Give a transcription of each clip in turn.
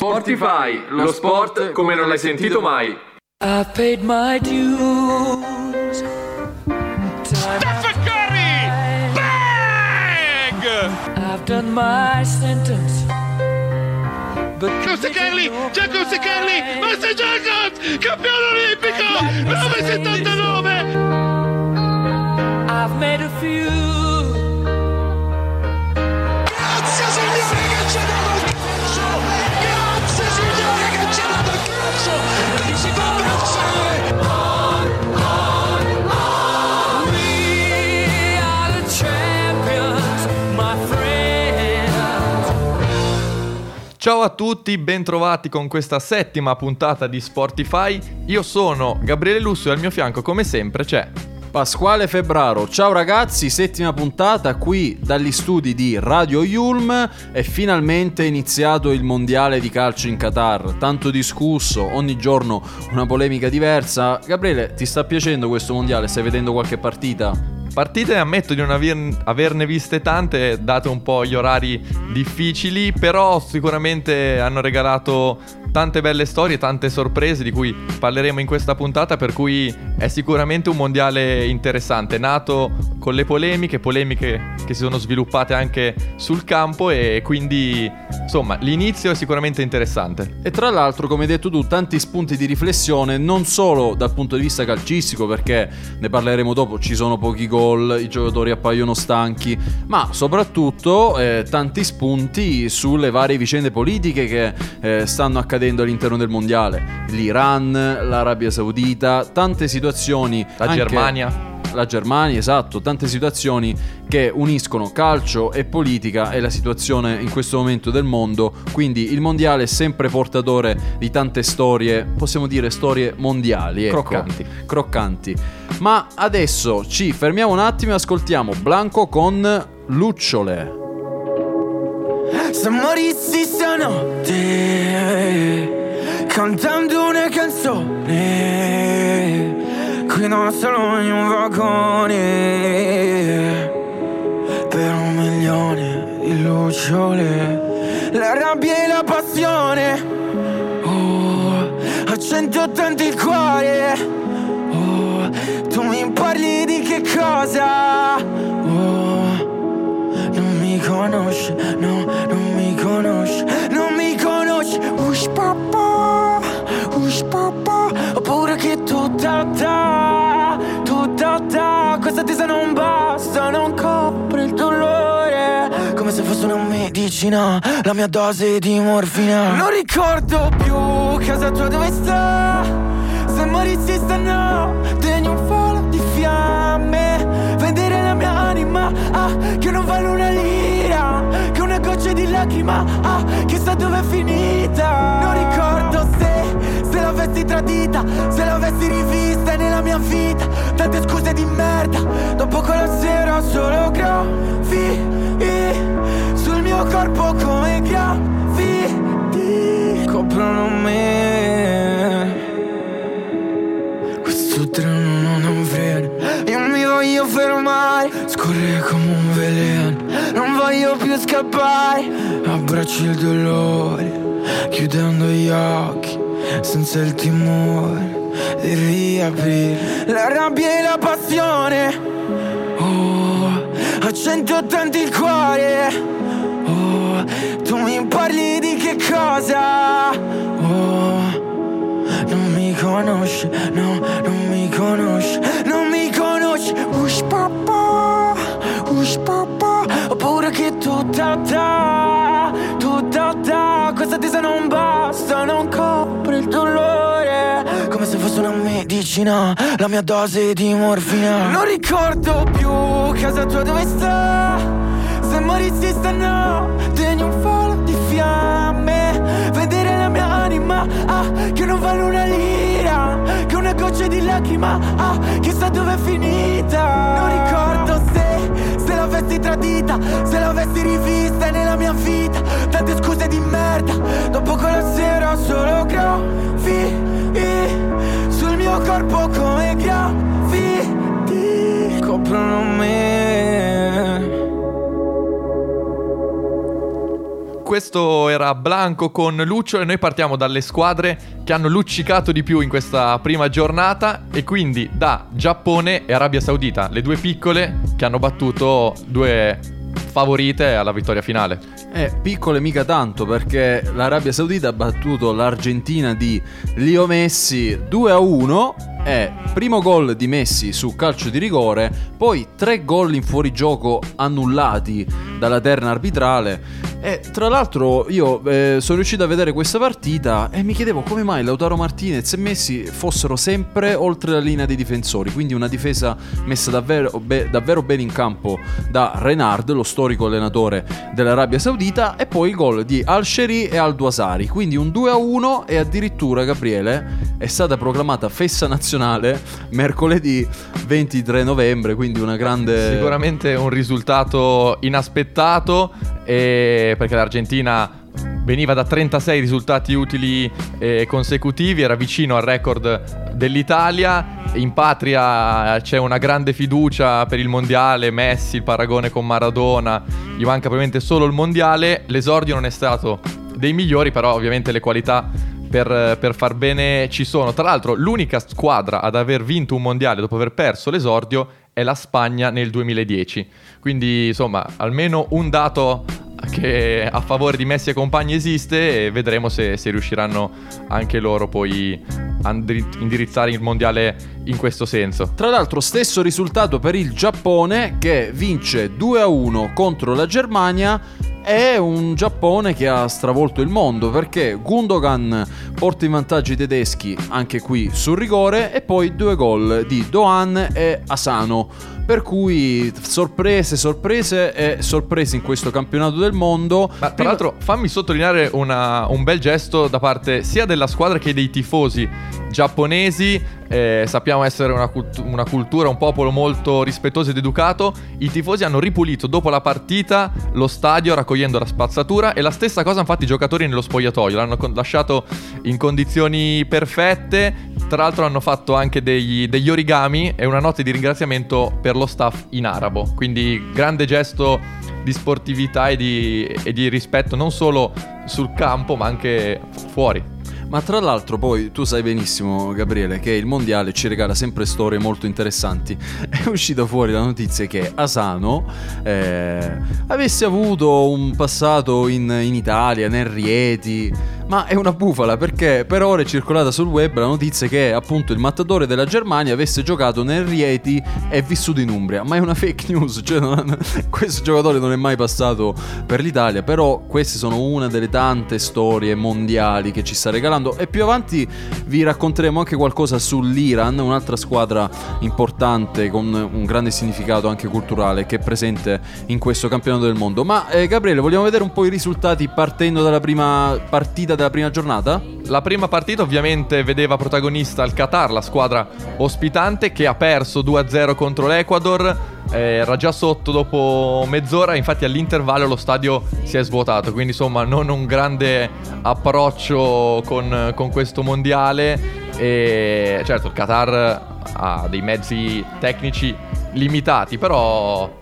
Sportify, lo sport come non l'hai sentito mai. I've paid my dues. Stephen Curry! Bang! I've done my sentence. Giusto Kelly! Giacomo Kelly! Master Jacobs! Campione olimpico! 979! I've made a few. Calcio! Non si può pensare! We are the champions, my friends. Ciao a tutti, bentrovati con questa settima puntata di Sportify. Io sono Gabriele Lusso e al mio fianco, come sempre, c'è. Pasquale Febbraro, ciao ragazzi, settima puntata qui dagli studi di Radio Yulm è finalmente iniziato il mondiale di calcio in Qatar, tanto discusso, ogni giorno una polemica diversa. Gabriele, ti sta piacendo questo mondiale? Stai vedendo qualche partita? Partite ammetto di non aver- averne viste tante, date un po' gli orari difficili, però sicuramente hanno regalato tante belle storie, tante sorprese di cui parleremo in questa puntata, per cui è sicuramente un mondiale interessante, nato con le polemiche, polemiche che si sono sviluppate anche sul campo e quindi insomma l'inizio è sicuramente interessante. E tra l'altro, come hai detto tu, tanti spunti di riflessione non solo dal punto di vista calcistico, perché ne parleremo dopo, ci sono pochi gol, i giocatori appaiono stanchi, ma soprattutto eh, tanti spunti sulle varie vicende politiche che eh, stanno accadendo all'interno del mondiale. L'Iran, l'Arabia Saudita, tante situazioni. La anche- Germania. La Germania, esatto, tante situazioni che uniscono calcio e politica e la situazione in questo momento del mondo, quindi il mondiale è sempre portatore di tante storie, possiamo dire storie mondiali, ecco. Croccanti. croccanti. Ma adesso ci fermiamo un attimo e ascoltiamo Blanco con Lucciole. Se morissi stanotte cantando una canzone qui non solo in un vagone per un milione di lucciole. La rabbia e la passione oh, a 180 il cuore oh, tu mi parli di che cosa? Oh, non mi conosci, no, non mi conosci, non mi conosci. Ush papà, ush papà, ho paura che tutta ta, tutta ta, questa tesa non basta, non copre il dolore. Come se fosse una medicina, la mia dose di morfina. Non ricordo più casa tua dove sta, se morissi stanotte in un falo di fiamme, vendere la mia anima, ah, che non vale una lira, che una goccia di lacrima, ah, chissà dove è tradita, se l'avessi rivista nella mia vita, tante scuse di merda, dopo quella sera solo graffiti sul mio corpo come graffiti. Coprono me. Questo treno non ha un freno. Io mi voglio fermare Scorre come un veleno. Non voglio più scappare. Abbraccio il dolore Chiudendo gli occhi Senza il timore Di riaprire La rabbia e la passione Oh A 180 il cuore Oh Tu mi parli di che cosa Oh non mi conosci, no, non mi conosci, non mi conosci. Ush papà, ush papà, ho paura che tutta ta, tutta ta, questa tesa non basta, non copre il dolore. Come se fosse una medicina, la mia dose di morfina. Non ricordo più casa tua dove sta, se morissi stanotte in un falo di fiamme, vedere la mia anima, ah, che non vale una lira, che una goccia di lacrima, ah, chissà dove è finita. Non ricordo se l'avessi tradita, se l'avessi rivista nella mia vita, tante scuse di merda, dopo quella sera solo graffiti sul mio corpo come graffiti coprono me. Questo era Blanco con Lucio e noi partiamo dalle squadre che hanno luccicato di più in questa prima giornata e quindi da Giappone e Arabia Saudita, le due piccole che hanno battuto due favorite alla vittoria finale. Eh, piccole mica tanto perché l'Arabia Saudita ha battuto l'Argentina di Leo Messi 2 a 1 e primo gol di Messi su calcio di rigore, poi tre gol in fuorigioco annullati dalla terna arbitrale. E tra l'altro io eh, sono riuscito a vedere questa partita e mi chiedevo come mai Lautaro Martinez e Messi fossero sempre oltre la linea dei difensori, quindi una difesa messa davvero, be- davvero bene in campo da Renard, lo storico allenatore dell'Arabia Saudita, e poi il gol di Al-Sheri e Al-Duasari, quindi un 2 a 1 e addirittura Gabriele è stata proclamata festa nazionale mercoledì 23 novembre, quindi una grande... Sicuramente un risultato inaspettato eh, perché l'Argentina veniva da 36 risultati utili consecutivi, era vicino al record dell'Italia. In patria c'è una grande fiducia per il mondiale, Messi, il paragone con Maradona, gli manca probabilmente solo il mondiale. L'esordio non è stato dei migliori, però ovviamente le qualità per, per far bene ci sono. Tra l'altro l'unica squadra ad aver vinto un mondiale dopo aver perso l'esordio è la Spagna nel 2010. Quindi insomma almeno un dato che a favore di Messi e compagni esiste e vedremo se, se riusciranno anche loro poi a indirizzare il mondiale in questo senso. Tra l'altro stesso risultato per il Giappone che vince 2 a 1 contro la Germania è un Giappone che ha stravolto il mondo perché Gundogan porta in vantaggio i tedeschi anche qui sul rigore e poi due gol di Doan e Asano. Per cui sorprese, sorprese e sorprese in questo campionato del mondo. Ma tra Prima- l'altro fammi sottolineare una- un bel gesto da parte sia della squadra che dei tifosi giapponesi. Eh, sappiamo essere una, cult- una cultura, un popolo molto rispettoso ed educato. I tifosi hanno ripulito dopo la partita lo stadio raccogliendo la spazzatura e la stessa cosa hanno fatto i giocatori nello spogliatoio. L'hanno con- lasciato in condizioni perfette. Tra l'altro hanno fatto anche degli, degli origami e una nota di ringraziamento per lo staff in arabo. Quindi grande gesto di sportività e di, e di rispetto non solo sul campo ma anche fuori. Ma tra l'altro poi tu sai benissimo Gabriele che il mondiale ci regala sempre storie molto interessanti. È uscita fuori la notizia che Asano eh, avesse avuto un passato in, in Italia, nel Rieti. Ma è una bufala perché per ore è circolata sul web la notizia che appunto il mattatore della Germania avesse giocato nel Rieti e vissuto in Umbria. Ma è una fake news, cioè non- questo giocatore non è mai passato per l'Italia. Però queste sono una delle tante storie mondiali che ci sta regalando. E più avanti vi racconteremo anche qualcosa sull'Iran, un'altra squadra importante con un grande significato anche culturale che è presente in questo campionato del mondo. Ma eh, Gabriele, vogliamo vedere un po' i risultati partendo dalla prima partita della prima giornata? La prima partita ovviamente vedeva protagonista il Qatar, la squadra ospitante che ha perso 2-0 contro l'Ecuador, eh, era già sotto dopo mezz'ora, infatti all'intervallo lo stadio si è svuotato, quindi insomma non un grande approccio con, con questo mondiale e certo il Qatar ha dei mezzi tecnici limitati, però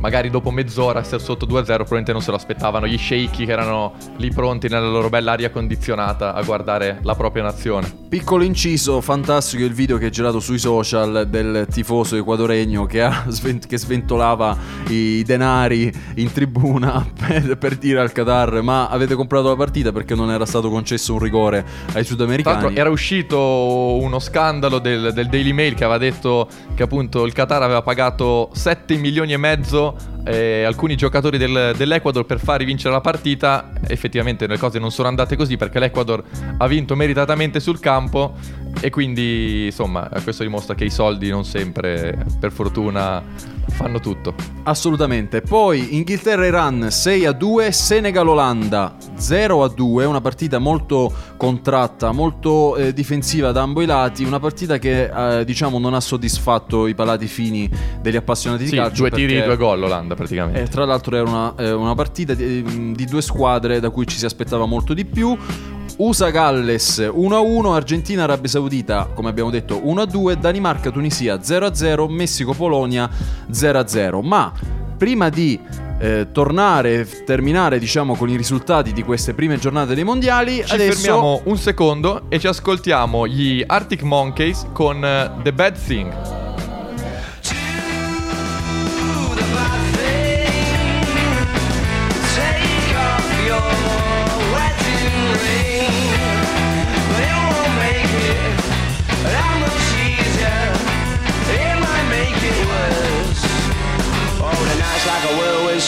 magari dopo mezz'ora essere sotto 2-0 probabilmente non se lo aspettavano gli sceicchi che erano lì pronti nella loro bella aria condizionata a guardare la propria nazione. Piccolo inciso, fantastico il video che è girato sui social del tifoso equadoregno che, ha sven- che sventolava i denari in tribuna per, per dire al Qatar ma avete comprato la partita perché non era stato concesso un rigore ai sudamericani. era uscito uno scandalo del, del Daily Mail che aveva detto che appunto il Qatar aveva pagato 7 milioni e mezzo eh, alcuni giocatori del- dell'Ecuador per far vincere la partita. Effettivamente le cose non sono andate così perché l'Ecuador ha vinto meritatamente sul campo e quindi insomma questo dimostra che i soldi non sempre per fortuna fanno tutto. Assolutamente. Poi Inghilterra-Iran 6 a 2, Senegal-Olanda 0 a 2, una partita molto contratta, molto eh, difensiva da ambo i lati, una partita che eh, diciamo non ha soddisfatto i palati fini degli appassionati di Sì, calcio. due tiri, perché- due gol l'Olanda praticamente. Eh, tra l'altro era una, eh, una partita di, di due squadre da cui ci si aspettava molto di più. USA-Galles 1-1, Argentina-Arabia Saudita, come abbiamo detto 1-2, Danimarca-Tunisia 0-0, Messico-Polonia 0-0. Ma prima di eh, tornare, terminare diciamo con i risultati di queste prime giornate dei mondiali. Ci Adesso fermiamo un secondo e ci ascoltiamo gli Arctic Monkeys con eh, The Bad Thing.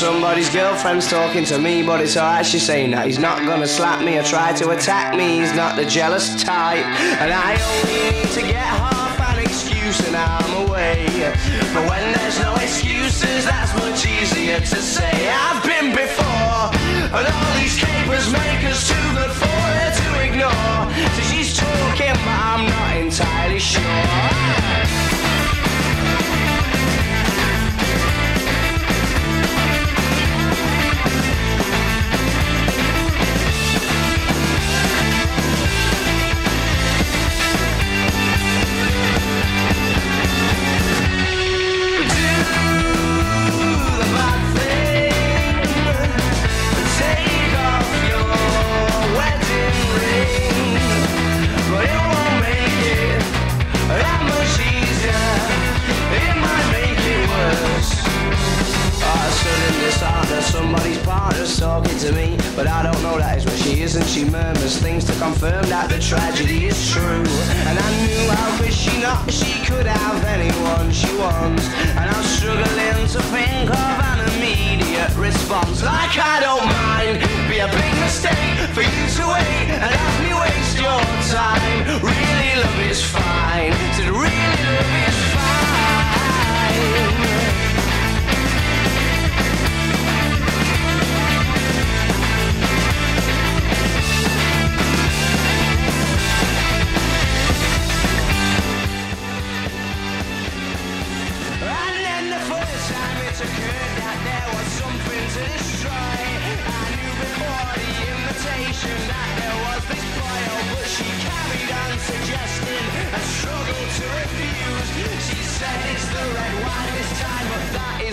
Somebody's girlfriend's talking to me, but it's alright. She's saying that he's not gonna slap me or try to attack me. He's not the jealous type, and I only need to get half an excuse and I'm away. But when there's no excuses, that's much easier to say. I've been before, and all these capers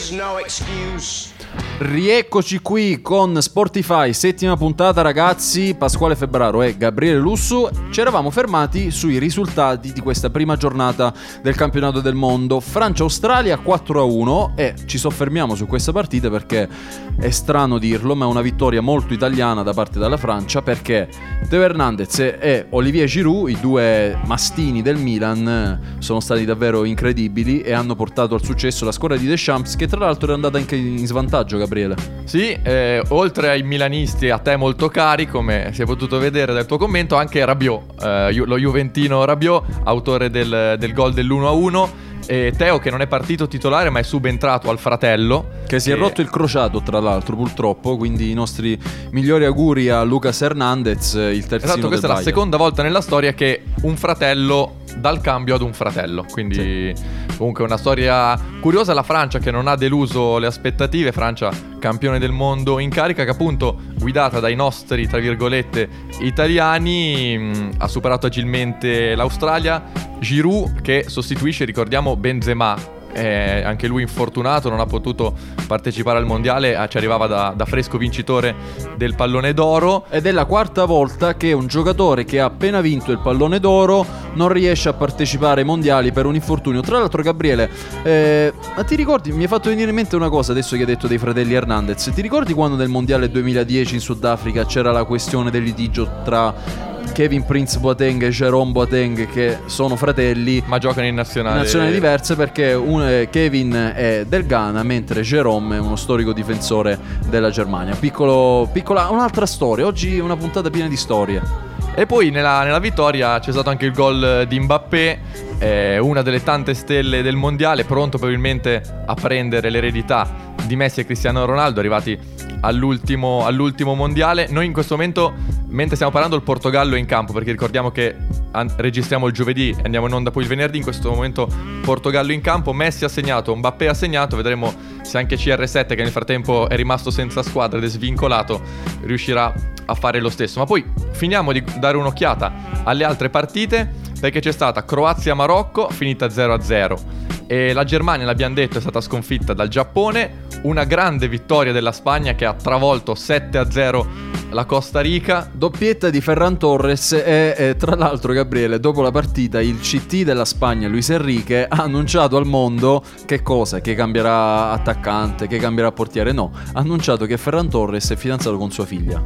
that is no excuse. Rieccoci qui con Sportify, settima puntata ragazzi, Pasquale Febbraro e Gabriele Lussu. Ci eravamo fermati sui risultati di questa prima giornata del campionato del mondo. Francia-Australia 4-1 e ci soffermiamo su questa partita perché è strano dirlo, ma è una vittoria molto italiana da parte della Francia perché Teo Hernandez e Olivier Giroud, i due mastini del Milan, sono stati davvero incredibili e hanno portato al successo la squadra di Deschamps che tra l'altro è andata anche in svantaggio, Gabriele. Sì, eh, oltre ai milanisti a te molto cari, come si è potuto vedere dal tuo commento, anche Rabiot, eh, lo Juventino Rabiot, autore del, del gol dell'1-1. E Teo che non è partito titolare ma è subentrato al fratello. Che si è E- rotto il crociato, tra l'altro, purtroppo. Quindi i nostri migliori auguri a Lucas Hernandez, il terzino Esatto, questa è la Bayern. seconda volta nella storia che un fratello dà il cambio ad un fratello. Quindi, comunque, una storia curiosa. La Francia che non ha deluso le aspettative. Francia, campione del mondo in carica, che appunto, guidata dai nostri, tra virgolette, italiani, mh, ha superato agilmente l'Australia. Giroud che sostituisce, ricordiamo, Benzema. eh, anche lui infortunato, non ha potuto partecipare al mondiale, ah, ci arrivava da, da fresco vincitore del pallone d'oro. Ed è la quarta volta che un giocatore che ha appena vinto il pallone d'oro non riesce a partecipare ai mondiali per un infortunio. Tra l'altro, Gabriele, eh, ma ti ricordi? Mi è fatto venire in mente una cosa adesso che hai detto dei fratelli Hernandez. Ti ricordi quando nel mondiale 2010 in Sudafrica c'era la questione del litigio tra Kevin Prince Boateng e Jerome Boateng, che sono fratelli? Ma giocano in nazionale. Nazioni diverse perché un- Kevin è del Ghana mentre Jerome è uno storico difensore della Germania. Piccolo, piccola, un'altra storia. Oggi una puntata piena di storie. E poi nella, nella vittoria c'è stato anche il gol di Mbappé, eh, una delle tante stelle del mondiale, pronto probabilmente a prendere l'eredità di Messi e Cristiano Ronaldo, arrivati all'ultimo, all'ultimo mondiale. Noi in questo momento, mentre stiamo parlando, il Portogallo è in campo, perché ricordiamo che an- registriamo il giovedì e andiamo in onda poi il venerdì. In questo momento Portogallo in campo, Messi ha segnato, Mbappé ha segnato, vedremo se anche CR7, che nel frattempo è rimasto senza squadra ed è svincolato, riuscirà a fare lo stesso. Ma poi finiamo di dare un'occhiata alle altre partite perché c'è stata Croazia-Marocco finita 0-0. E la Germania, l'abbiamo detto, è stata sconfitta dal Giappone. Una grande vittoria della Spagna che ha travolto 7-0 la Costa Rica. Doppietta di Ferran Torres e, tra l'altro Gabriele dopo la partita il CT della Spagna Luis Enrique ha annunciato al mondo che cosa? Che cambierà attaccante, che cambierà portiere? No, ha annunciato che Ferran Torres è fidanzato con sua figlia.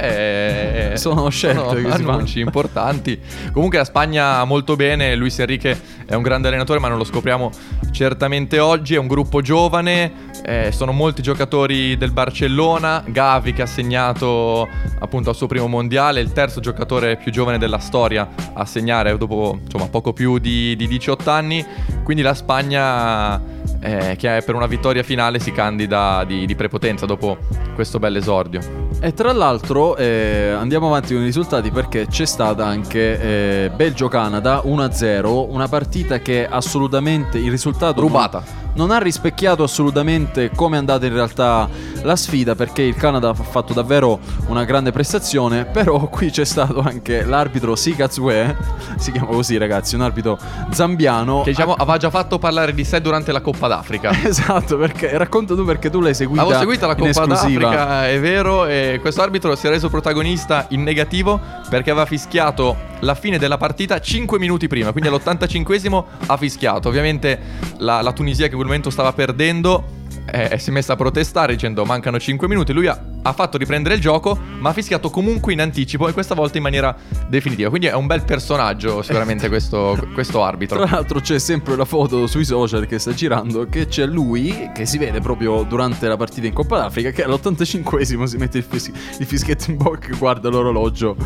Eh, Sono scelte sono si fanno. annunci importanti. Comunque la Spagna molto bene, Luis Enrique è un grande allenatore, ma non lo scopriamo certamente oggi. È un gruppo giovane, eh, sono molti giocatori del Barcellona. Gavi che ha segnato appunto al suo primo mondiale, il terzo giocatore più giovane della storia a segnare dopo insomma poco più di, di 18 anni. Quindi la Spagna eh, che per una vittoria finale si candida di, di prepotenza dopo questo bel esordio. E tra l'altro eh, andiamo avanti con i risultati perché c'è stata anche eh, Belgio-Canada 1-0, una partita che assolutamente il risultato Rubata. Non, ha rispecchiato assolutamente come è andata in realtà la sfida perché il Canada ha fatto davvero una grande prestazione, però qui c'è stato anche l'arbitro Sikazue, si chiama così ragazzi, un arbitro zambiano. Che diciamo aveva già fatto parlare di sé durante la Coppa d'Africa. Esatto, perché racconta tu perché tu l'hai seguita Avevo seguito la Coppa d'Africa, è vero, e questo arbitro si è reso protagonista in negativo perché aveva fischiato la fine della partita 5 minuti prima, quindi all'85esimo ha fischiato. Ovviamente la, la Tunisia che in quel momento stava perdendo eh, si è messa a protestare dicendo mancano 5 minuti, lui ha, ha fatto riprendere il gioco ma ha fischiato comunque in anticipo e questa volta in maniera definitiva. Quindi è un bel personaggio sicuramente questo, questo arbitro. Tra l'altro c'è sempre la foto sui social che sta girando che c'è lui che si vede proprio durante la partita in Coppa d'Africa che all'85esimo si mette il, fis- il fischietto in bocca e guarda l'orologio.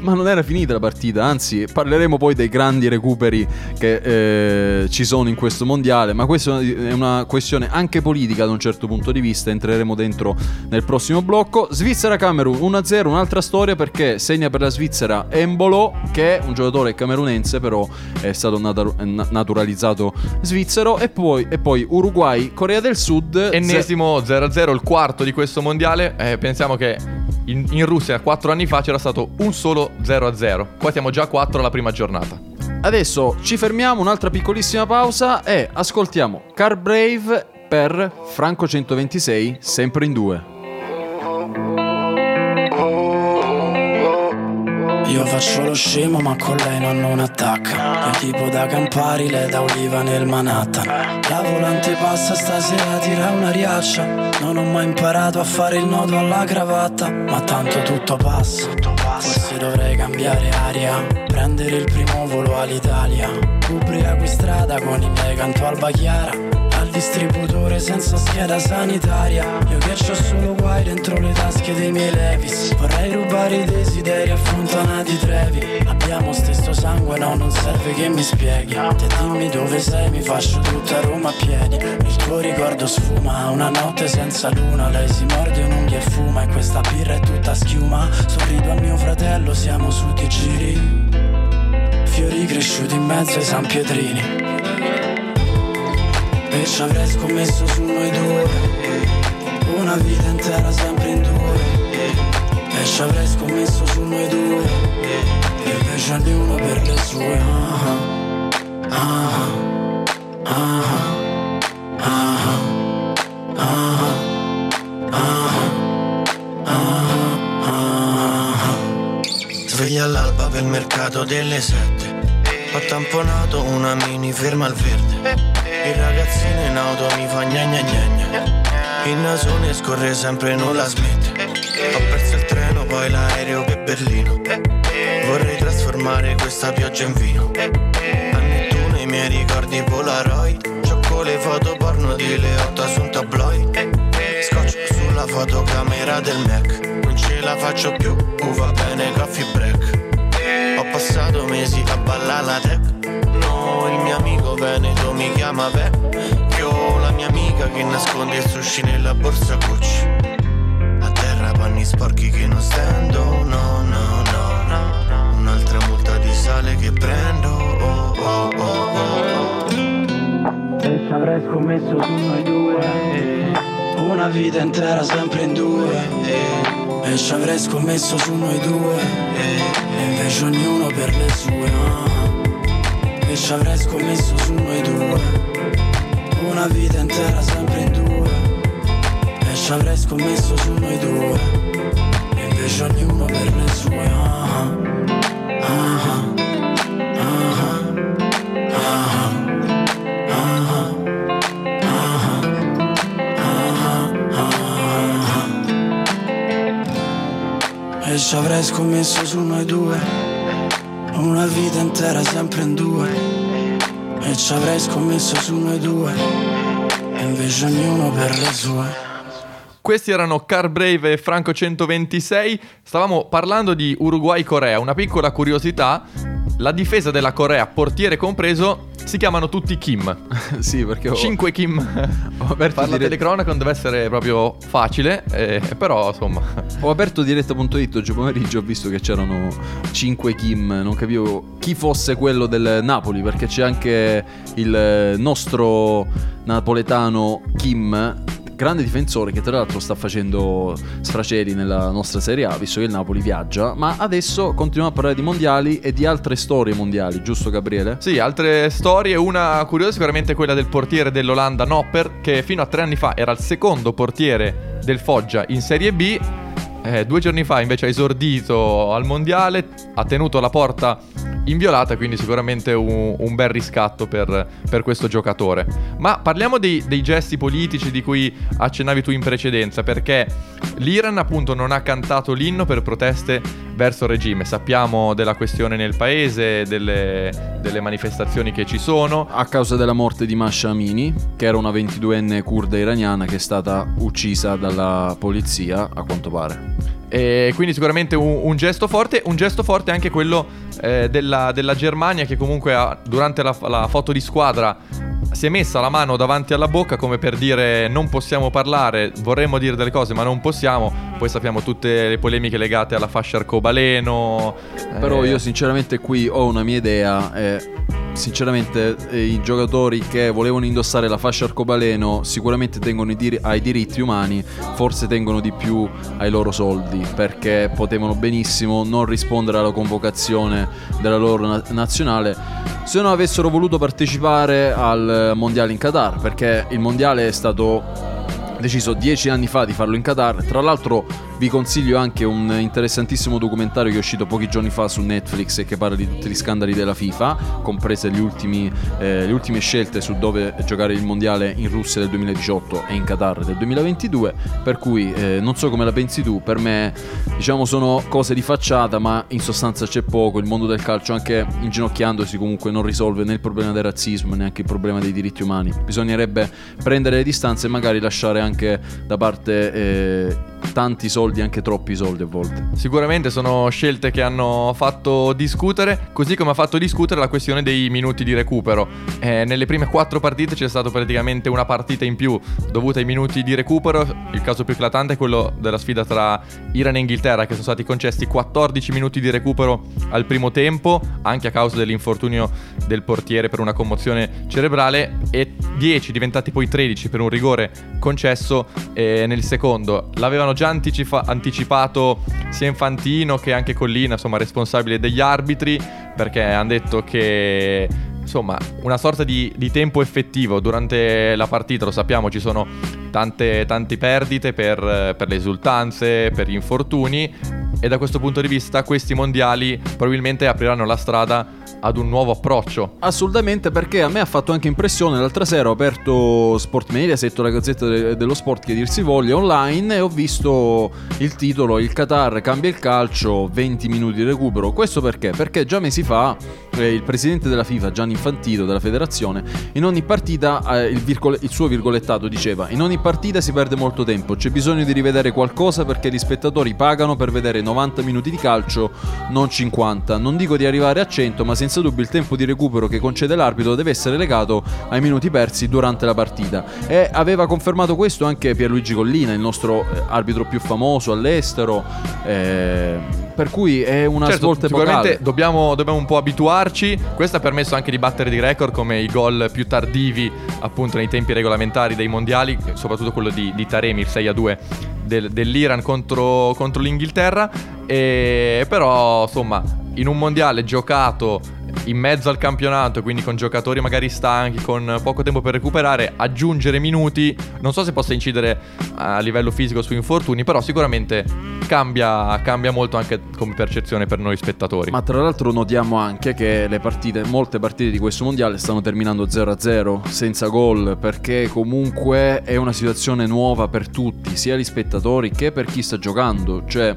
Ma non era finita la partita, anzi parleremo poi dei grandi recuperi che eh, ci sono in questo mondiale, ma questa è una questione anche politica da un certo punto di vista, entreremo dentro nel prossimo blocco. Svizzera-Camerun 1-0, un'altra storia perché segna per la Svizzera Embolo che è un giocatore camerunense però è stato natu- na- naturalizzato svizzero e poi, e poi Uruguay-Corea del Sud. Ennesimo 0-0, il quarto di questo mondiale. Eh, pensiamo che in, in Russia 4 anni fa c'era stato un solo 0-0. Qua siamo già a 4 alla prima giornata. Adesso ci fermiamo, un'altra piccolissima pausa e ascoltiamo Car Brave per Franco 126, sempre in due. Io faccio lo scemo ma con lei non, non attacca Io tipo da Campari, lei da Oliva nel Manhattan. La volante passa stasera, tira una riaccia. Non ho mai imparato a fare il nodo alla cravatta Ma tanto tutto passa. Forse dovrei cambiare aria Prendere il primo volo all'Italia. Ubriaco in strada con i miei canto alba chiara distributore senza scheda sanitaria. Io che c'ho solo guai dentro le tasche dei miei Levis. Vorrei rubare i desideri a Fontanati Trevi. Abbiamo stesso sangue, no non serve che mi spieghi. Te dimmi dove sei, mi faccio tutta Roma a piedi. Il tuo ricordo sfuma, una notte senza luna. Lei si morde un'unghia e fuma E questa birra è tutta schiuma. Sorrido a mio fratello, siamo su di giri. Fiori cresciuti in mezzo ai San Pietrini e ci avrei scommesso su noi due. Una vita intera sempre in due. E ci avrei scommesso su noi due. E invece ognuno per le sue. Ah, ah, ah, ah, Sveglia all'alba per il mercato delle sette. Ho tamponato una mini ferma al verde Il ragazzino in auto mi fa gna gna gna Il nasone scorre sempre non la smette Ho perso il treno poi l'aereo per Berlino. Vorrei trasformare questa pioggia in vino. A Nettuno i miei ricordi Polaroid. Ciocco le foto porno di Leotta su un tabloid Scotch sulla fotocamera del Mac. Non ce la faccio più, uh, va bene coffee break. Ho passato mesi a ballare la tech mio amico Veneto mi chiama vecchio La mia amica che nasconde il sushi nella borsa Gucci. A terra panni sporchi che non stendo No, no, no, no. Un'altra multa di sale che prendo oh, oh, oh, oh. E ci avrei scommesso su noi due Una vita intera sempre in due E ci avrei scommesso su noi due E invece ognuno per le sue ah. E ci avrei scommesso su noi due Una vita intera sempre in due E ci avrei scommesso su noi due E invece ognuno per le sue ah, ah, ah, ah, ah, ah, E ci avrei scommesso su noi due Una vita intera sempre in due E ci avrei scommesso su noi due E invece ognuno per le sue Questi erano Car Brave e Franco 126. Stavamo parlando di Uruguay-Corea. Una piccola curiosità: la difesa della Corea, portiere compreso, si chiamano tutti Kim. sì, perché ho, 5 Kim. ho aperto Per la dire- telecronaca non deve essere proprio facile, eh, però insomma. Ho aperto diretta.it oggi pomeriggio ho visto che c'erano 5 Kim, non capivo chi fosse quello del Napoli perché c'è anche il nostro napoletano Kim, grande difensore che tra l'altro sta facendo sfraceli nella nostra Serie A visto che il Napoli viaggia, ma adesso continuiamo a parlare di mondiali e di altre storie mondiali, giusto Gabriele? Sì, altre storie. Una curiosa sicuramente quella del portiere dell'Olanda Nopper, che fino a tre anni fa era il secondo portiere del Foggia in Serie B. Eh, due giorni fa invece ha esordito al mondiale, ha tenuto la porta inviolata, quindi sicuramente un, un bel riscatto per, per questo giocatore. Ma parliamo dei, dei gesti politici di cui accennavi tu in precedenza, perché l'Iran appunto non ha cantato l'inno per proteste verso il regime. Sappiamo della questione nel paese, delle, delle manifestazioni che ci sono. A causa della morte di Masha Amini, che era una 22enne kurda iraniana che è stata uccisa dalla polizia, a quanto pare. E quindi sicuramente un, un gesto forte, un gesto forte anche quello eh, della, della Germania che comunque ha- durante la, la foto di squadra si è messa la mano davanti alla bocca come per dire non possiamo parlare, vorremmo dire delle cose ma non possiamo, poi sappiamo tutte le polemiche legate alla fascia arcobaleno. Però eh, io sinceramente qui ho una mia idea e sinceramente eh, i giocatori che volevano indossare la fascia arcobaleno sicuramente tengono i dir- ai diritti umani, forse tengono di più ai loro soldi perché potevano benissimo non rispondere alla convocazione della loro na- nazionale se non avessero voluto partecipare al mondiale in Qatar perché il mondiale è stato deciso dieci anni fa di farlo in Qatar. Tra l'altro vi consiglio anche un interessantissimo documentario che è uscito pochi giorni fa su Netflix e che parla di tutti gli scandali della FIFA, comprese ultimi, eh, le ultime scelte su dove giocare il mondiale in Russia del 2018 e in Qatar del 2022. Per cui eh, non so come la pensi tu, per me diciamo sono cose di facciata, ma in sostanza c'è poco. Il mondo del calcio, anche inginocchiandosi, comunque non risolve né il problema del razzismo neanche il problema dei diritti umani. Bisognerebbe prendere le distanze e magari lasciare anche da parte eh, tanti soldi, anche troppi soldi a volte. Sicuramente sono scelte che hanno fatto discutere, così come ha fatto discutere la questione dei minuti di recupero. Eh, nelle prime quattro partite c'è stata praticamente una partita in più dovuta ai minuti di recupero. Il caso più eclatante è quello della sfida tra Iran e Inghilterra, che sono stati concessi 14 minuti di recupero al primo tempo, anche a causa dell'infortunio del portiere per una commozione cerebrale, e 10 diventati poi 13 per un rigore concesso eh, nel secondo. L'avevano già anticipa- anticipato sia Infantino che anche Collina, insomma, responsabile degli arbitri, perché hanno detto che insomma una sorta di, di tempo effettivo durante la partita, lo sappiamo, ci sono tante, tante perdite per, per le esultanze, per gli infortuni e da questo punto di vista questi mondiali probabilmente apriranno la strada ad un nuovo approccio. Assolutamente perché a me ha fatto anche impressione l'altra sera ho aperto Sport Mediaset, la gazzetta de- dello sport che dir si voglia online e ho visto il titolo Il Qatar cambia il calcio 20 minuti di recupero. Questo perché? Perché già mesi fa eh, il presidente della FIFA Gianni Infantino della federazione in ogni partita eh, il, virgole- il suo virgolettato diceva in ogni partita si perde molto tempo, c'è bisogno di rivedere qualcosa perché gli spettatori pagano per vedere 90 minuti di calcio, non 50. Non dico di arrivare a 100, ma senza dubbio il tempo di recupero che concede l'arbitro deve essere legato ai minuti persi durante la partita. E aveva confermato questo anche Pierluigi Collina, il nostro eh, arbitro più famoso all'estero. eh, per cui è una Certo, svolta sicuramente dobbiamo, dobbiamo un po' abituarci. Questo ha permesso anche di battere di record come i gol più tardivi, appunto, nei tempi regolamentari dei mondiali, soprattutto quello di, di Taremi, il 6 a 2 del- dell'Iran contro, contro l'Inghilterra. E, però, insomma, in un mondiale giocato in mezzo al campionato, quindi con giocatori magari stanchi, con poco tempo per recuperare, aggiungere minuti, non so se possa incidere a livello fisico su infortuni, però sicuramente cambia, cambia molto anche come percezione per noi spettatori. Ma tra l'altro notiamo anche che le partite, molte partite di questo mondiale stanno terminando 0-0, senza gol, perché comunque è una situazione nuova per tutti, sia gli spettatori che per chi sta giocando. Cioè,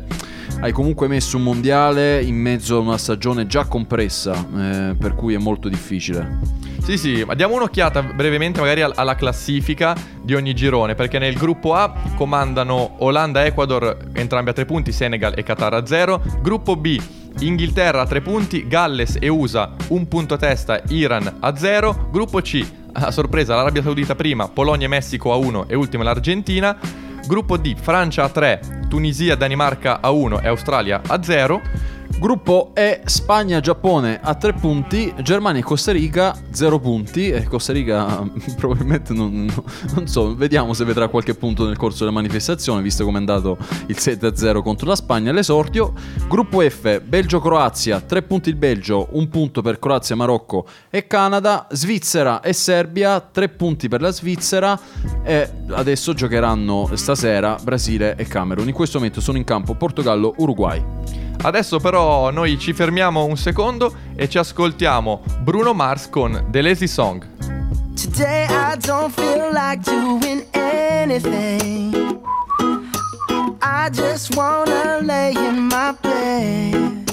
hai comunque messo un mondiale in mezzo a una stagione già compressa, eh, per cui è molto difficile. Sì, sì, diamo un'occhiata brevemente magari al- alla classifica di ogni girone, perché nel gruppo A comandano Olanda Ecuador entrambi a 3 punti, Senegal e Qatar a 0. Gruppo B, Inghilterra a 3 punti, Galles e USA un punto a testa, Iran a 0. Gruppo C, a sorpresa l'Arabia Saudita prima, Polonia e Messico a 1 e ultima l'Argentina. Gruppo D, Francia a 3, Tunisia Danimarca a 1 e Australia a 0. Gruppo E, Spagna-Giappone a 3 punti, Germania e Costa Rica 0 punti e Costa Rica probabilmente non, non so, vediamo se vedrà qualche punto nel corso della manifestazione, visto come è andato il 7-0 contro la Spagna all'esordio. Gruppo F, Belgio-Croazia, 3 punti il Belgio, 1 punto per Croazia, Marocco e Canada, Svizzera e Serbia, 3 punti per la Svizzera e adesso giocheranno stasera Brasile e Camerun. In questo momento sono in campo Portogallo, Uruguay. Adesso però noi ci fermiamo un secondo e ci ascoltiamo Bruno Mars con The Lazy Song. Today I don't feel like doing anything. I just wanna lay in my bed.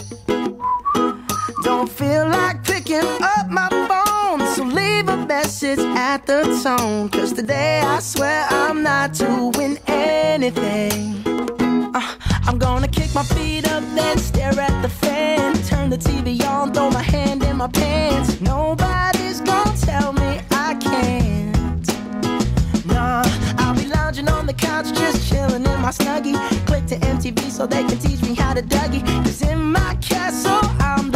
Don't feel like picking up my phone, so leave a message at the tone. Cause today I swear I'm not doing anything. Uh, I'm gonna my feet up, then stare at the fan. Turn the TV on, throw my hand in my pants. Nobody's gonna tell me I can't. Nah, I'll be lounging on the couch, just chilling in my snuggie. Click to MTV so they can teach me how to Dougie. Cause in my castle, I'm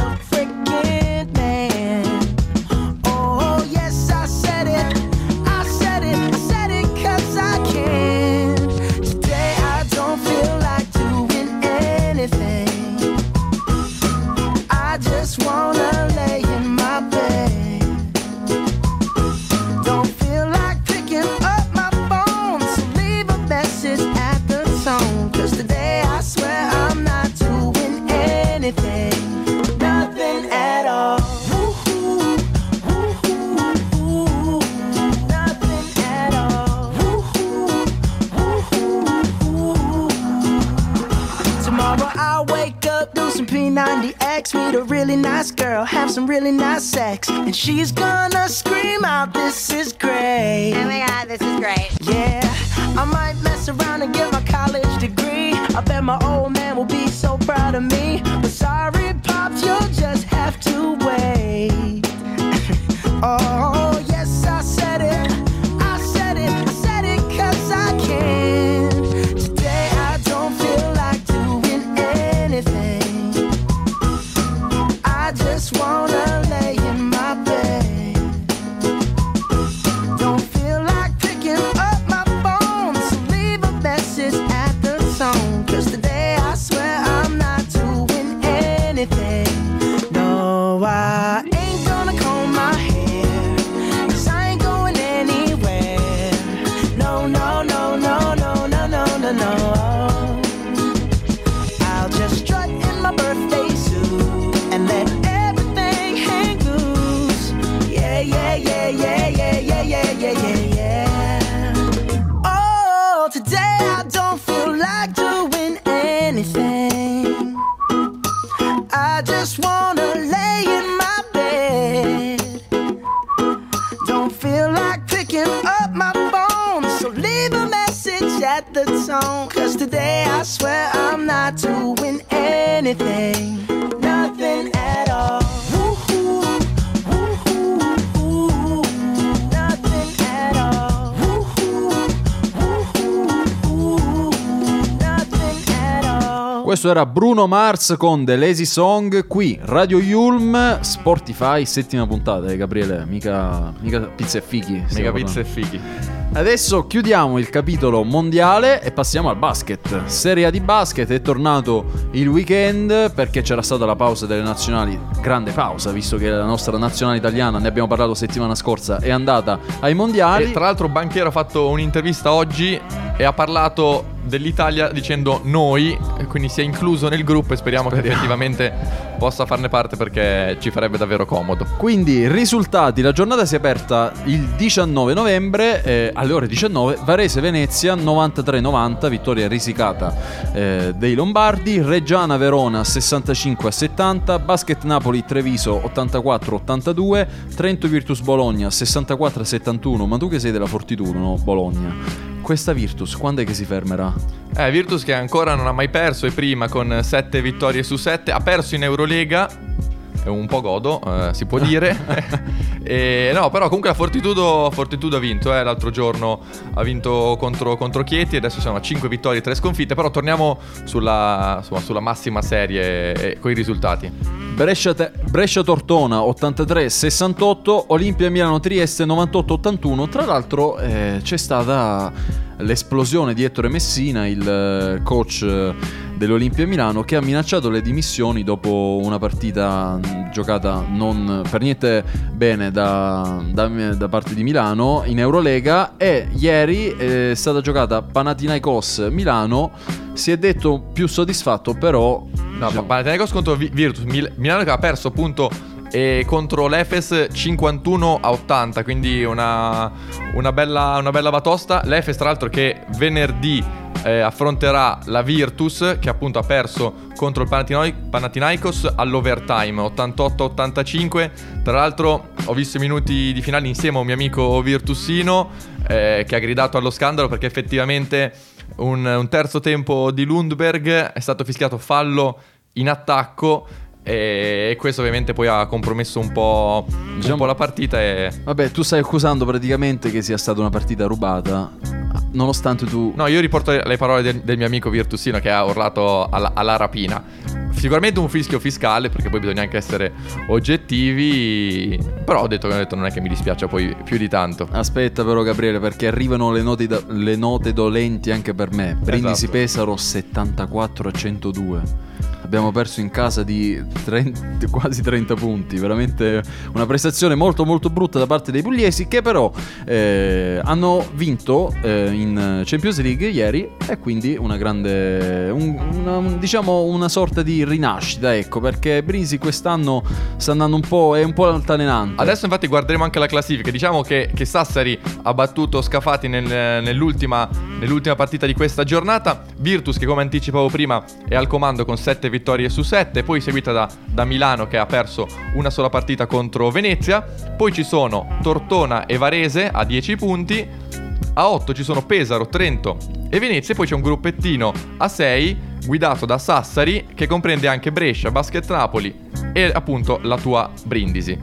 P90X, meet a really nice girl, have some really nice sex, and she's gonna scream out, "This is great!" Oh my god, this is great. Yeah, I might mess around and get my college degree. I bet my old man will be so proud of me. But sorry, pops, you'll just have to wait. At the tone. Cause today I swear I'm not doing anything, nothing at all. Questo era Bruno Mars con The Lazy Song qui, Radio Yulm, Spotify, settima puntata, eh, Gabriele, mica, mica pizza e fichi. Mega pizza e parlando. Adesso chiudiamo il capitolo mondiale e passiamo al basket. Serie A di basket è tornato il weekend perché c'era stata la pausa delle nazionali, grande pausa, visto che la nostra nazionale italiana, ne abbiamo parlato settimana scorsa, è andata ai mondiali. E tra l'altro Banchero ha fatto un'intervista oggi e ha parlato dell'Italia dicendo noi, e quindi si è incluso nel gruppo e speriamo, che effettivamente possa farne parte perché ci farebbe davvero comodo. Quindi, risultati: la giornata si è aperta il 19 novembre eh, alle ore 19. Varese-Venezia 93-90, vittoria risicata eh, dei Lombardi. Reggiana-Verona 65-70. Basket Napoli-Treviso 84-82. Trento-Virtus-Bologna 64-71. Ma tu che sei della Fortitudo, Bologna? Questa Virtus quando è che si fermerà? Eh, Virtus che ancora non ha mai perso e prima con 7 vittorie su 7 ha perso in Eurolega è un po' godo, eh, si può dire. e, no, però comunque la Fortitudo, Fortitudo ha vinto, eh, l'altro giorno ha vinto contro, contro Chieti, adesso siamo a 5 vittorie e 3 sconfitte, però torniamo sulla, insomma, sulla massima serie eh, con i risultati. Brescia, te- Brescia Tortona 83-68, Olimpia Milano Trieste 98-81. Tra l'altro eh, c'è stata l'esplosione di Ettore Messina, il eh, coach dell'Olimpia Milano, che ha minacciato le dimissioni dopo una partita mh, giocata non per niente bene da, da- da parte di Milano in Eurolega e ieri è stata giocata Panathinaikos Milano. Si è detto più soddisfatto, però No, diciamo- Panathinaikos contro Vi- Virtus, Mil- Milano che ha perso appunto eh, contro l'Efes 51 a 80, quindi una, una bella, una bella batosta. L'Efes tra l'altro che venerdì eh, affronterà la Virtus che appunto ha perso contro il Panathinaik- Panathinaikos all'overtime 88-85. Tra l'altro ho visto i minuti di finale insieme a un mio amico virtusino eh, che ha gridato allo scandalo perché effettivamente un, un terzo tempo di Lundberg è stato fischiato fallo in attacco e questo ovviamente poi ha compromesso un po', un Diciamo- po' la partita e... Vabbè, tu stai accusando praticamente che sia stata una partita rubata, nonostante tu... No, io riporto le parole del, del mio amico Virtusino che ha urlato alla, alla rapina. Sicuramente un fischio fiscale, perché poi bisogna anche essere oggettivi. Però ho detto, ho detto non è che mi dispiace poi più di tanto. Aspetta però Gabriele perché arrivano le note, da- le note dolenti anche per me. Brindisi Esatto. Pesaro 74 a 102. Abbiamo perso in casa di 30 quasi 30 punti, veramente una prestazione molto molto brutta da parte dei pugliesi che però eh, hanno vinto eh, in Champions League ieri e quindi una grande, un- una, un- diciamo una sorta di rinascita ecco perché Brindisi quest'anno sta andando un po', è un po' altalenante. Adesso infatti guarderemo anche la classifica. Diciamo che, che Sassari ha battuto Scafati nel- nell'ultima, nell'ultima partita di questa giornata. Virtus che come anticipavo prima è al comando con 7 vittorie su 7. Poi seguita da, da Milano che ha perso una sola partita contro Venezia. Poi ci sono Tortona e Varese a 10 punti. A 8 ci sono Pesaro, Trento e Venezia. E poi c'è un gruppettino a 6 guidato da Sassari che comprende anche Brescia, Basket Napoli e appunto la tua Brindisi.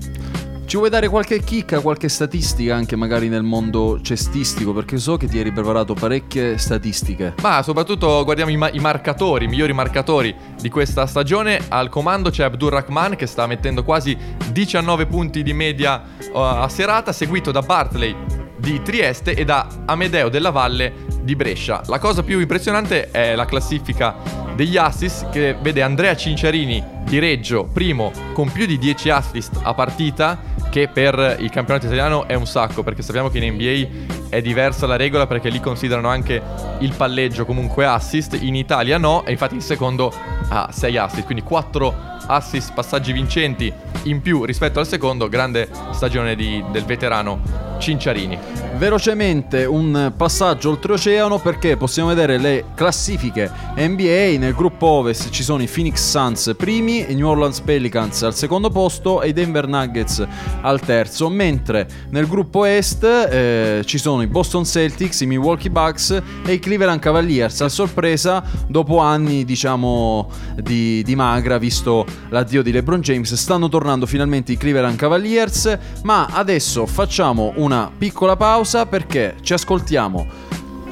Ci vuoi dare qualche chicca, qualche statistica anche magari nel mondo cestistico? Perché so che ti eri preparato parecchie statistiche. Ma soprattutto guardiamo i, ma- i marcatori, i migliori marcatori di questa stagione. Al comando c'è Abdur Rahman che sta mettendo quasi 19 punti di media uh, a serata, seguito da Bartley di Trieste e da Amedeo della Valle di Brescia. La cosa più impressionante è la classifica degli assist che vede Andrea Cinciarini di Reggio primo con più di 10 assist a partita che per il campionato italiano è un sacco perché sappiamo che in NBA è diversa la regola perché lì considerano anche il palleggio comunque assist, in Italia no e infatti il secondo ha 6 assist, quindi 4 assist passaggi vincenti in più rispetto al secondo, grande stagione di- del veterano Cinciarini. Velocemente un passaggio oltreoceano perché possiamo vedere le classifiche NBA. Nel gruppo Ovest ci sono i Phoenix Suns primi, i New Orleans Pelicans al secondo posto e i Denver Nuggets al terzo, mentre nel gruppo Est eh, ci sono i Boston Celtics, i Milwaukee Bucks e i Cleveland Cavaliers. A sorpresa, dopo anni diciamo di, di magra, visto l'addio di LeBron James, stanno tornando finalmente i Cleveland Cavaliers. Ma adesso facciamo una piccola pausa perché ci ascoltiamo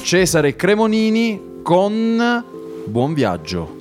Cesare Cremonini con Buon viaggio.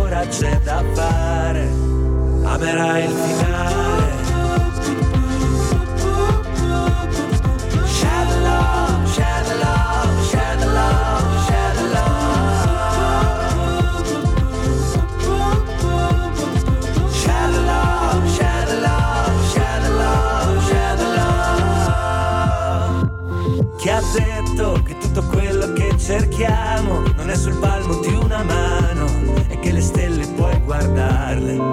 c'è da fare, amerai il finale.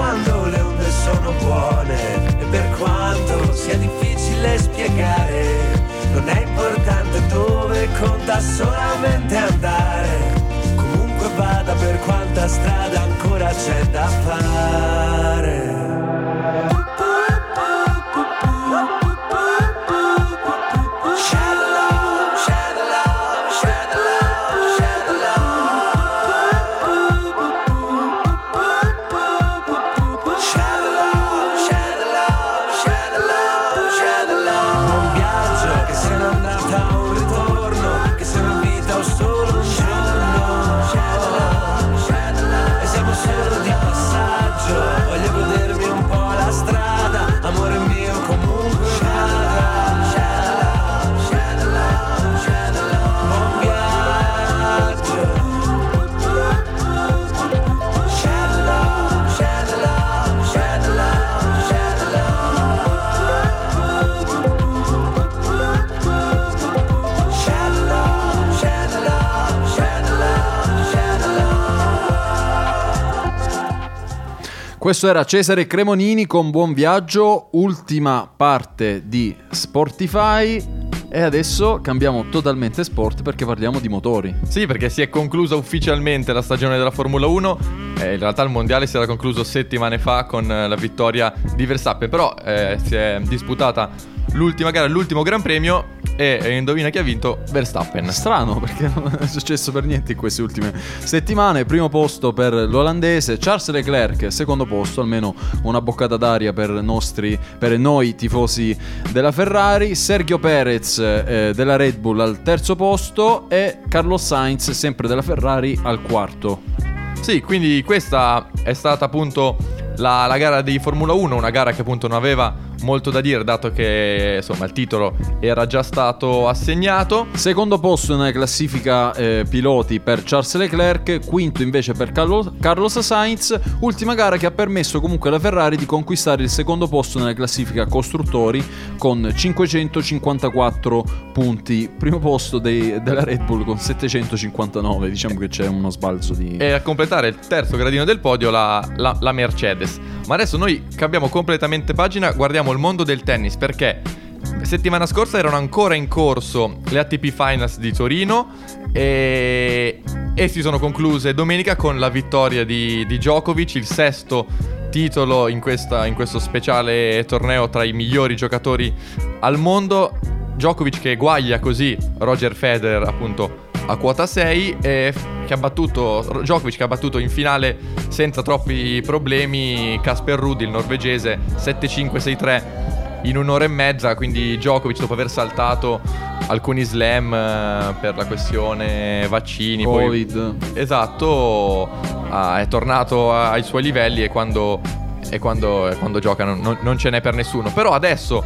quando le onde sono buone e per quanto sia difficile spiegare non è importante dove conta solamente andare. Comunque vada per quanta strada ancora c'è da fare Questo era Cesare Cremonini con Buon Viaggio, ultima parte di Sportify. E adesso cambiamo totalmente sport perché parliamo di motori. Sì, perché si è conclusa ufficialmente la stagione della Formula 1. Eh, in realtà il mondiale si era concluso settimane fa con eh, la vittoria di Verstappen. Però eh, si è disputata l'ultima gara, l'ultimo Gran Premio. E indovina chi ha vinto? Verstappen. Strano perché non è successo per niente in queste ultime settimane. Primo posto per l'olandese, Charles Leclerc, secondo posto, almeno una boccata d'aria per, nostri, per noi tifosi della Ferrari, Sergio Perez eh, della Red Bull al terzo posto e Carlos Sainz, sempre della Ferrari, al quarto. Sì, quindi questa è stata appunto la, la gara di Formula 1, una gara che appunto non aveva molto da dire dato che insomma il titolo era già stato assegnato. Secondo posto nella classifica eh, piloti per Charles Leclerc, quinto invece per Carlo- Carlos Sainz, ultima gara che ha permesso comunque alla Ferrari di conquistare il secondo posto nella classifica costruttori con 554 punti, primo posto dei- della Red Bull con 759, diciamo che c'è uno sbalzo di... E a completare il terzo gradino del podio la, la- la Mercedes. Ma adesso noi cambiamo completamente pagina, guardiamo il mondo del tennis perché settimana scorsa erano ancora in corso le ATP Finals di Torino e, e si sono concluse domenica con la vittoria di, di Djokovic, il sesto titolo in, questa- in questo speciale torneo tra i migliori giocatori al mondo. Djokovic che guaglia così Roger Federer appunto a quota 6 e che ha battuto Djokovic che ha battuto in finale senza troppi problemi Casper Ruud il norvegese 7-5 6-3 in un'ora e mezza, quindi Djokovic dopo aver saltato alcuni slam eh, per la questione vaccini, poi- Covid. esatto, ah, è tornato a- ai suoi livelli e quando, e quando, e quando gioca non, non- ce n'è per nessuno. Però adesso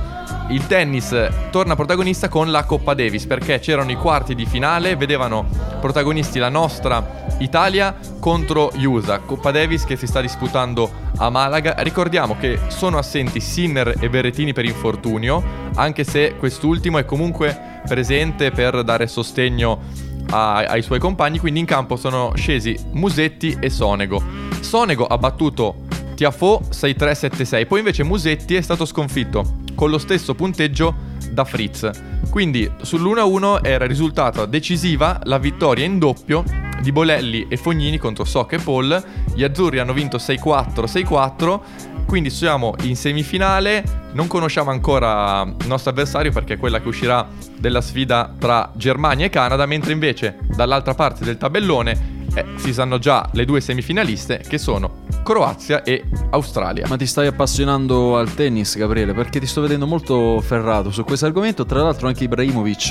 il tennis torna protagonista con la Coppa Davis perché c'erano i quarti di finale, vedevano protagonisti la nostra Italia contro gli USA, Coppa Davis che si sta disputando a Malaga. Ricordiamo che sono assenti Sinner e Berrettini per infortunio, anche se quest'ultimo è comunque presente per dare sostegno ai suoi compagni, quindi in campo sono scesi Musetti e Sonego. Sonego ha battuto Tiafo 6-3-7-6, poi invece Musetti è stato sconfitto con lo stesso punteggio da Fritz. Quindi sull'1-1 era risultata decisiva la vittoria in doppio di Bolelli e Fognini contro Soc e Paul. Gli azzurri hanno vinto 6-4, 6-4. Quindi siamo in semifinale. Non conosciamo ancora il nostro avversario perché è quella che uscirà della sfida tra Germania e Canada, mentre invece dall'altra parte del tabellone eh, si sanno già le due semifinaliste che sono Croazia e Australia. Ma ti stai appassionando al tennis, Gabriele? Perché ti sto vedendo molto ferrato su questo argomento. Tra l'altro, anche Ibrahimovic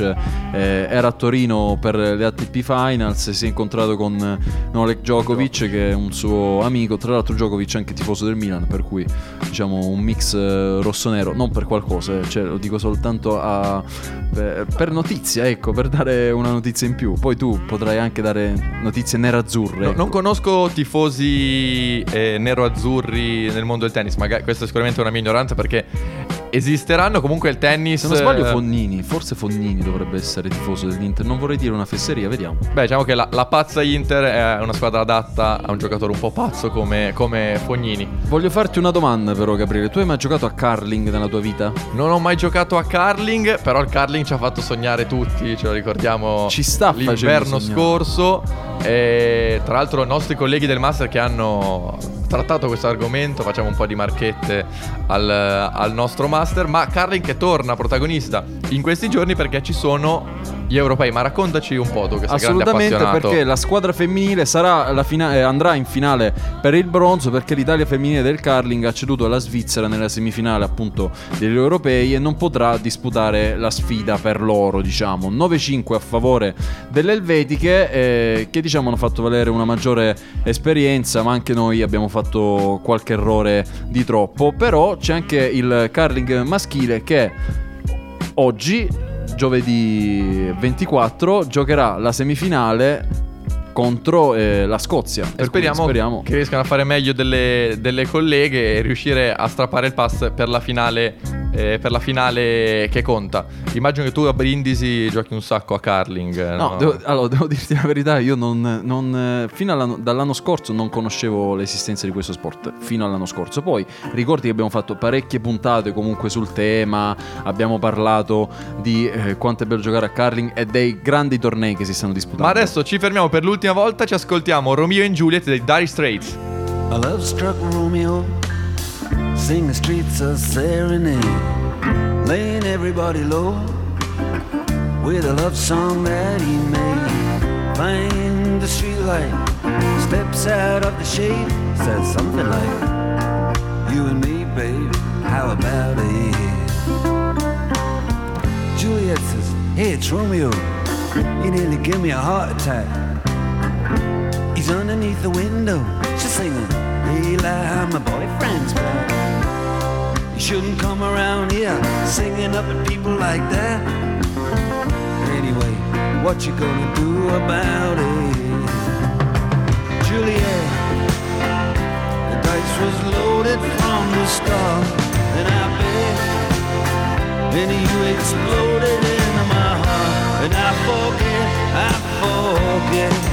eh, era a Torino per le ATP Finals. Si è incontrato con eh, Novak Djokovic, che è un suo amico. Tra l'altro, Djokovic è anche tifoso del Milan, per cui diciamo un mix eh, rosso-nero. Non per qualcosa, eh, cioè, lo dico soltanto a- per, per notizia, ecco, per dare una notizia in più. Poi tu potrai anche dare notizie nerazzurre. No, non conosco tifosi eh, nero-azzurri nel mondo del tennis, magari questa è sicuramente una mia ignoranza perché esisteranno comunque il tennis. Se non sbaglio, eh, Fognini, forse Fognini dovrebbe essere tifoso dell'Inter. Non vorrei dire una fesseria, vediamo. Beh, diciamo che la, la pazza Inter è una squadra adatta a un giocatore un po' pazzo come, come Fognini. Voglio farti una domanda, però, Gabriele. Tu hai mai giocato a curling nella tua vita? Non ho mai giocato a curling, però il curling ci ha fatto sognare tutti, ce lo ricordiamo Ci sta l'inverno scorso. E tra l'altro i nostri colleghi del Master che hanno trattato questo argomento, facciamo un po' di marchette al, al nostro Master, ma curling che torna protagonista in questi giorni perché ci sono gli europei, ma raccontaci un po' tu che sei Assolutamente, perché la squadra femminile fina- eh, andrà in finale per il bronzo perché l'Italia femminile del curling ha ceduto alla Svizzera nella semifinale appunto degli europei e non potrà disputare la sfida per loro, diciamo. 9-5 a favore delle elvetiche eh, che diciamo hanno fatto valere una maggiore esperienza, ma anche noi abbiamo fatto qualche errore di troppo, però c'è anche il curling maschile che oggi, giovedì 24, giocherà la semifinale contro eh, la Scozia. E Per cui speriamo, che riescano a fare meglio delle, delle colleghe e riuscire a strappare il pass per la finale, eh, per la finale che conta. Immagino che tu a Brindisi giochi un sacco a curling. eh, No, devo, allora devo dirti la verità, io non, non, eh, fino all'anno, dall'anno scorso non conoscevo l'esistenza di questo sport, fino all'anno scorso. Poi ricordi che abbiamo fatto parecchie puntate comunque sul tema, abbiamo parlato di eh, quanto è bello giocare a curling e dei grandi tornei che si stanno disputando. Ma adesso ci fermiamo per l'ultima volta, ci ascoltiamo Romeo e Juliet dei Dire Straits. A love struck Romeo, sing the streets a serenade, laying everybody low with a love song that he made. Find the streetlight, steps out of the shade, says something like, You and me, babe, how about it? Juliet says, Hey, it's Romeo, you nearly give me a heart attack. Underneath the window. She's singing, Eli, my boyfriend's back. You shouldn't come around here singing up at people like that. Anyway, what you gonna do about it? Juliet, the dice was loaded from the start, and I bet then you exploded into my heart, and I forget, I forget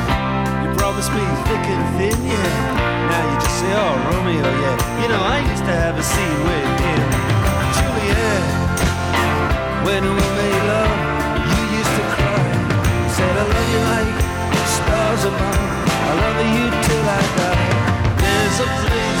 Promised me thick and thin, yeah. Now you just say, oh, Romeo, yeah. You know, I used to have a scene with him. Juliet, when we made love, you used to cry. Said, I love you like stars above. I love you till I die. There's a place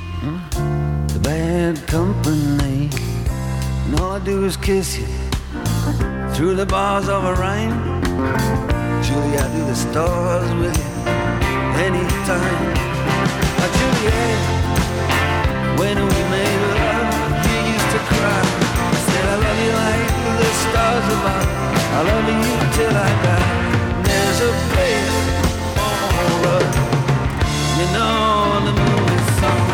do is kiss you through the bars of a rhyme. Julie, I do the stars with you anytime. Now, Juliet, when we made love, you used to cry. I Said I love you like the stars above. I love you till I die. There's a place for us. You know the movie song.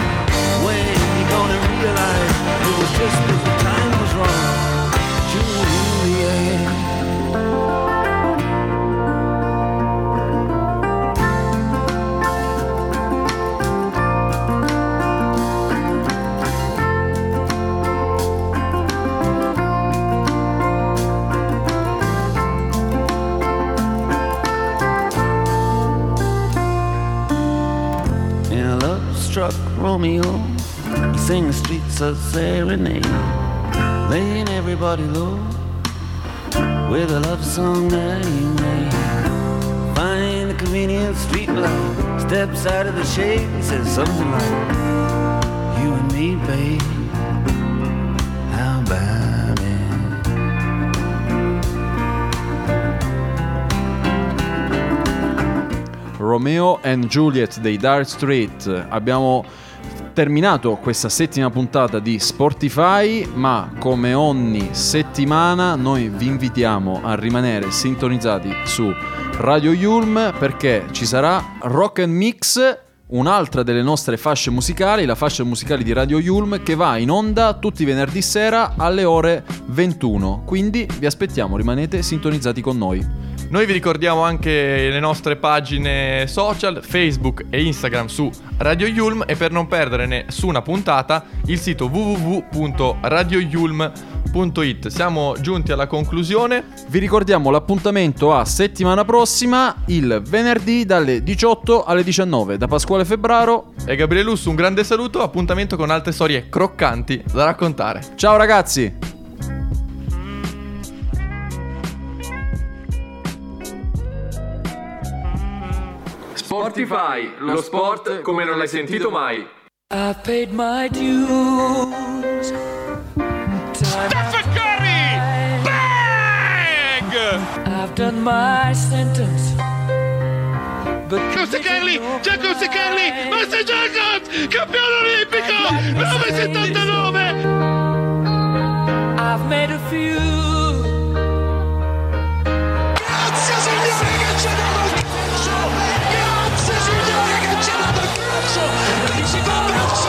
When you gonna realize it was just Romeo, he sing the streets of serenade, laying everybody low with a love song that he made. Find the convenient street light, steps out of the shade, he says something like, "You and me, babe, how it?" Romeo and Juliet dei Dark Street. Abbiamo terminato questa settima puntata di Sportify, ma come ogni settimana noi vi invitiamo a rimanere sintonizzati su Radio Yulm perché ci sarà Rock and Mix, un'altra delle nostre fasce musicali, la fascia musicale di Radio Yulm che va in onda tutti i venerdì sera alle ore 21. Quindi vi aspettiamo, rimanete sintonizzati con noi. Noi vi ricordiamo anche le nostre pagine social, Facebook e Instagram su Radio Yulm e per non perdere nessuna puntata il sito www.radioyulm.it. Siamo giunti alla conclusione. Vi ricordiamo l'appuntamento a settimana prossima, il venerdì dalle 18 alle 19. Da Pasquale Febbraro e Gabriele Lusso, un grande saluto, appuntamento con altre storie croccanti da raccontare. Ciao ragazzi! Sportify, lo sport come non l'hai sentito mai. I've paid my dues. Stephen Curry! Bang! I've done my sentence. But Giuseppe Carli, Giacomo Carli, Master Jacobs, campione olimpico, 979! I've made a few Mexico bounces.